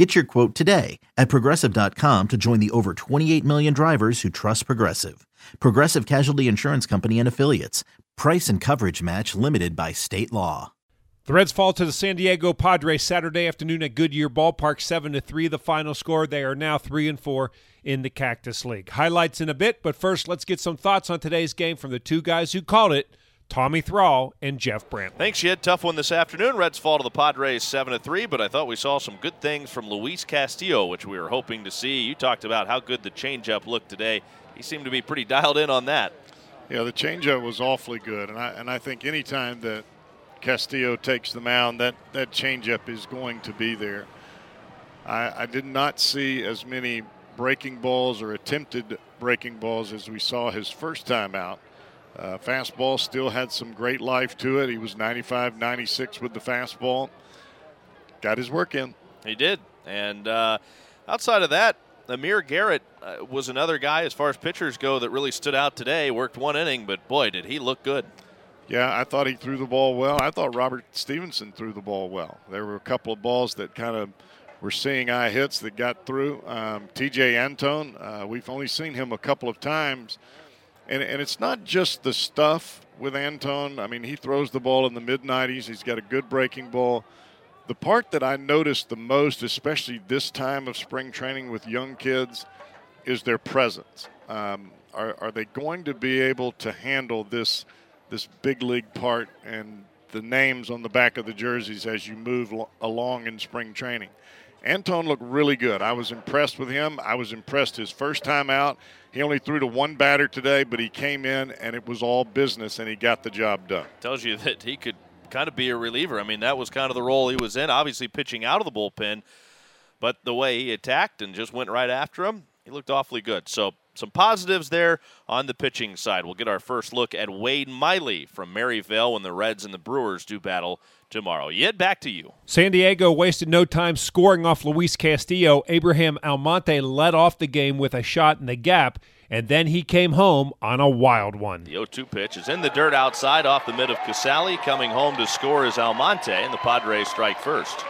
Get your quote today at progressive.com to join the over 28 million drivers who trust Progressive. Progressive Casualty Insurance Company and Affiliates. Price and coverage match limited by state law. The Reds fall to the San Diego Padres Saturday afternoon at Goodyear Ballpark, seven to three. The final score. They are now three and four in the Cactus League. Highlights in a bit, but first, let's get some thoughts on today's game from the two guys who called it. Tommy Thrall and Jeff Brantley. Thanks, Jed. Tough one this afternoon. Reds fall to the Padres 7 to 3, but I thought we saw some good things from Luis Castillo, which we were hoping to see. You talked about how good the changeup looked today. He seemed to be pretty dialed in on that. Yeah, the changeup was awfully good, and I and I think anytime that Castillo takes the mound, that that changeup is going to be there. I, I did not see as many breaking balls or attempted breaking balls as we saw his first time out. Uh, fastball still had some great life to it. He was 95 96 with the fastball. Got his work in. He did. And uh, outside of that, Amir Garrett uh, was another guy, as far as pitchers go, that really stood out today. Worked one inning, but boy, did he look good. Yeah, I thought he threw the ball well. I thought Robert Stephenson threw the ball well. There were a couple of balls that kind of were seeing eye hits that got through. Um, Tejay Antone, uh, we've only seen him a couple of times and, and it's not just the stuff with Antone. I mean, he throws the ball in the mid 90s. He's got a good breaking ball. The part that I noticed the most, especially this time of spring training with young kids, is their presence. Um, are, are they going to be able to handle this this big league part and the names on the back of the jerseys as you move lo- along in spring training? Antone looked really good. I was impressed with him. I was impressed his first time out. He only threw to one batter today, but he came in and it was all business and he got the job done. Tells you that he could kind of be a reliever. I mean, that was kind of the role he was in, obviously pitching out of the bullpen, but the way he attacked and just went right after him, he looked awfully good. So, some positives there on the pitching side. We'll get our first look at Wade Miley from Maryvale when the Reds and the Brewers do battle tomorrow. Yet back to you. San Diego wasted no time scoring off Luis Castillo. Abraham Almonte led off the game with a shot in the gap, and then he came home on a wild one. The 0 2 pitch is in the dirt outside off the mid of Casali. Coming home to score is Almonte, and the Padres strike first.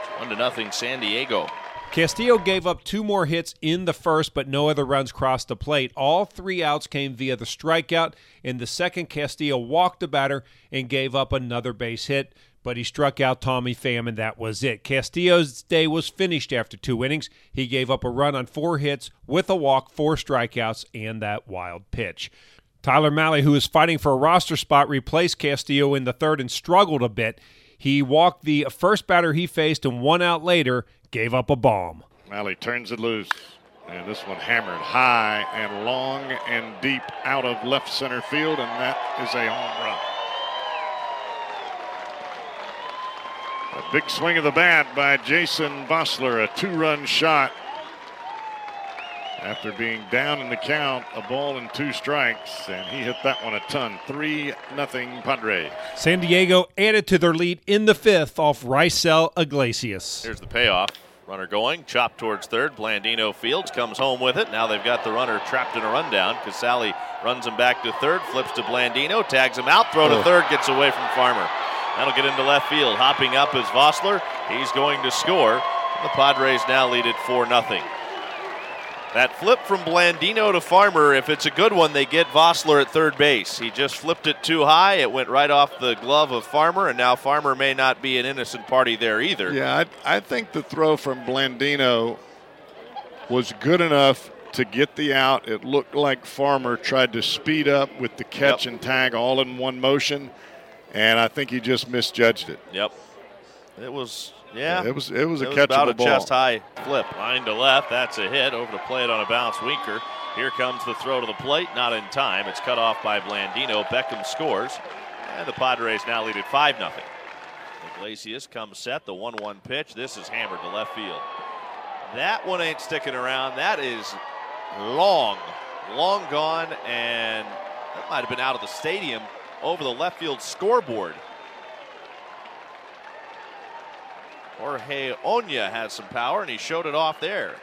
It's 1 to nothing San Diego. Castillo gave up two more hits in the first, but no other runs crossed the plate. All three outs came via the strikeout. In the second, Castillo walked the batter and gave up another base hit, but he struck out Tommy Pham, and that was it. Castillo's day was finished after two innings. He gave up a run on four hits with a walk, four strikeouts, and that wild pitch. Tyler Mahle, who is fighting for a roster spot, replaced Castillo in the third and struggled a bit. He walked the first batter he faced, and one out later, gave up a bomb. Mahle turns it loose. And this one hammered high and long and deep out of left center field, and that is a home run. A big swing of the bat by Jason Vosler, a two run shot. After being down in the count, a ball and two strikes, and he hit that one a ton. 3 nothing Padres. San Diego added to their lead in the fifth off Raisel Iglesias. Here's the payoff. Runner going, chop towards third. Blandino Fields comes home with it. Now they've got the runner trapped in a rundown. Casali runs him back to third, flips to Blandino, tags him out, throw to oh. third, gets away from Farmer. That'll get into left field. Hopping up is Vosler. He's going to score. The Padres now lead it 4 0. That flip from Blandino to Farmer, if it's a good one, they get Vosler at third base. He just flipped it too high. It went right off the glove of Farmer, and now Farmer may not be an innocent party there either. Yeah, I, I think the throw from Blandino was good enough to get the out. It looked like Farmer tried to speed up with the catch Yep. and tag all in one motion, and I think he just misjudged it. Yep. It was, yeah. It was it was a was catchable about a ball. chest high flip. Line to left. That's a hit. Over the plate on a bounce. Winker. Here comes the throw to the plate. Not in time. It's cut off by Blandino. Beckham scores. And the Padres now lead at 5 0. Iglesias comes set. The 1 1 pitch. This is hammered to left field. That one ain't sticking around. That is long, long gone. And That might have been out of the stadium over the left field scoreboard. Jorge Oña has some power, and he showed it off there.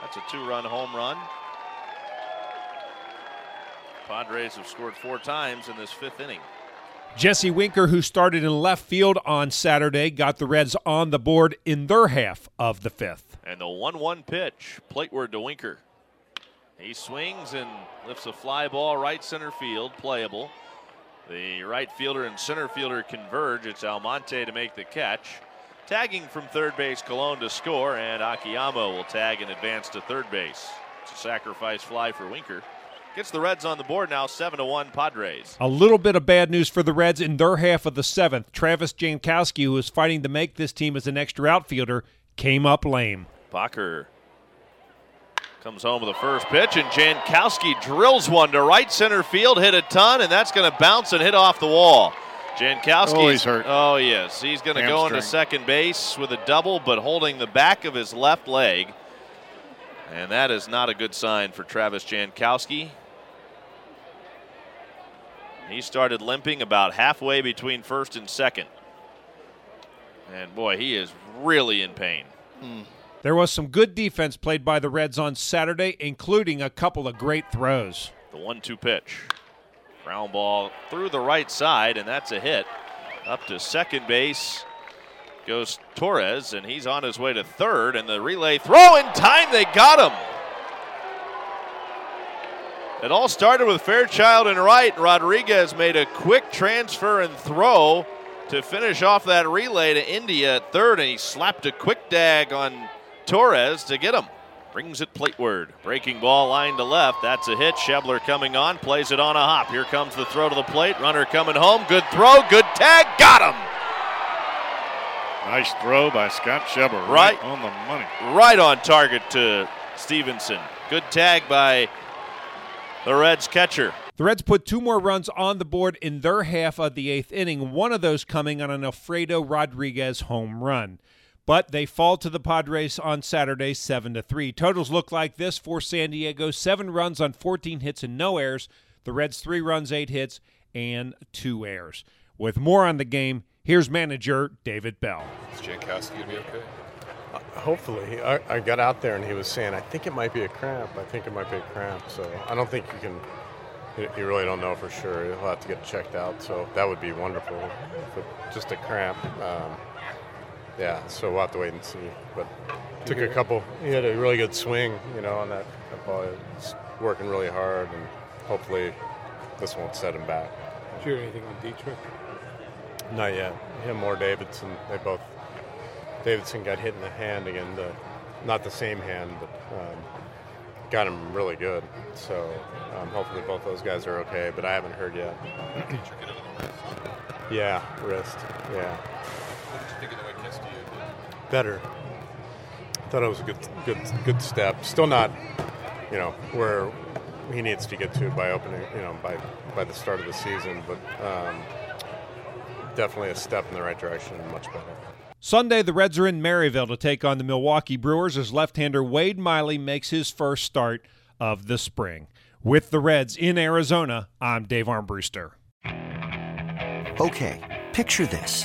That's a two run home run. Padres have scored four times in this fifth inning. Jesse Winker, who started in left field on Saturday, got the Reds on the board in their half of the fifth. And the 1 1 pitch, plateward to Winker. He swings and lifts a fly ball right center field, playable. The right fielder and center fielder converge. It's Almonte to make the catch. Tagging from third base, Colon to score, and Akiyama will tag and advance to third base. It's a sacrifice fly for Winker. Gets the Reds on the board now, 7 to 1 Padres. A little bit of bad news for the Reds in their half of the seventh. Travis Jankowski, who was fighting to make this team as an extra outfielder, came up lame. Bacher comes home with the first pitch, and Jankowski drills one to right center field, hit a ton, and that's going to bounce and hit off the wall. Jankowski. Oh, he's hurt. Oh, yes. He's going to go into second base with a double, but holding the back of his left leg. And that is not a good sign for Travis Jankowski. He started limping about halfway between first and second. And boy, he is really in pain. Mm. There was some good defense played by the Reds on Saturday, including a couple of great throws. The one two pitch. Ground ball through the right side, and that's a hit. Up to second base goes Torres, and he's on his way to third, and the relay throw in time, they got him. It all started with Fairchild and right. Rodriguez made a quick transfer and throw to finish off that relay to India at third, and he slapped a quick dag on Torres to get him. Brings it plateward. Breaking ball line to left. That's a hit. Schebler coming on, plays it on a hop. Here comes the throw to the plate. Runner coming home. Good throw, good tag. Got him. Nice throw by Scott Schebler. Right, right on the money. Right on target to Stephenson. Good tag by the Reds catcher. The Reds put two more runs on the board in their half of the eighth inning, one of those coming on an Alfredo Rodriguez home run. But they fall to the Padres on Saturday 7 to 3. Totals look like this for San Diego 7 runs on 14 hits and no errors. The Reds 3 runs, 8 hits, and 2 errors. With more on the game, here's manager David Bell. Is Jankowski going to be okay? Hopefully, I, I, got out there and he was saying, "I think it might be a cramp. I think it might be a cramp." So I don't think you can. You really don't know for sure. He'll have to get checked out. So that would be wonderful. But just a cramp. Um, yeah. So we'll have to wait and see. But took a couple. He had a really good swing, you know, on that, that ball. He's working really hard, and hopefully this won't set him back. Did you hear anything on Dietrich? Not yet. Him or Davidson. They both Davidson got hit in the hand again, the, not the same hand, but um, got him really good. So um, hopefully both those guys are okay, but I haven't heard yet. yeah, wrist. Yeah. What did you think of the way Castillo did? Better. I thought it was a good, good, good step. Still not, you know, where he needs to get to by opening, you know, by by the start of the season, but um, definitely a step in the right direction and much better. Sunday, the Reds are in Maryvale to take on the Milwaukee Brewers as left-hander Wade Miley makes his first start of the spring. With the Reds in Arizona, I'm Dave Armbruster. Okay, picture this.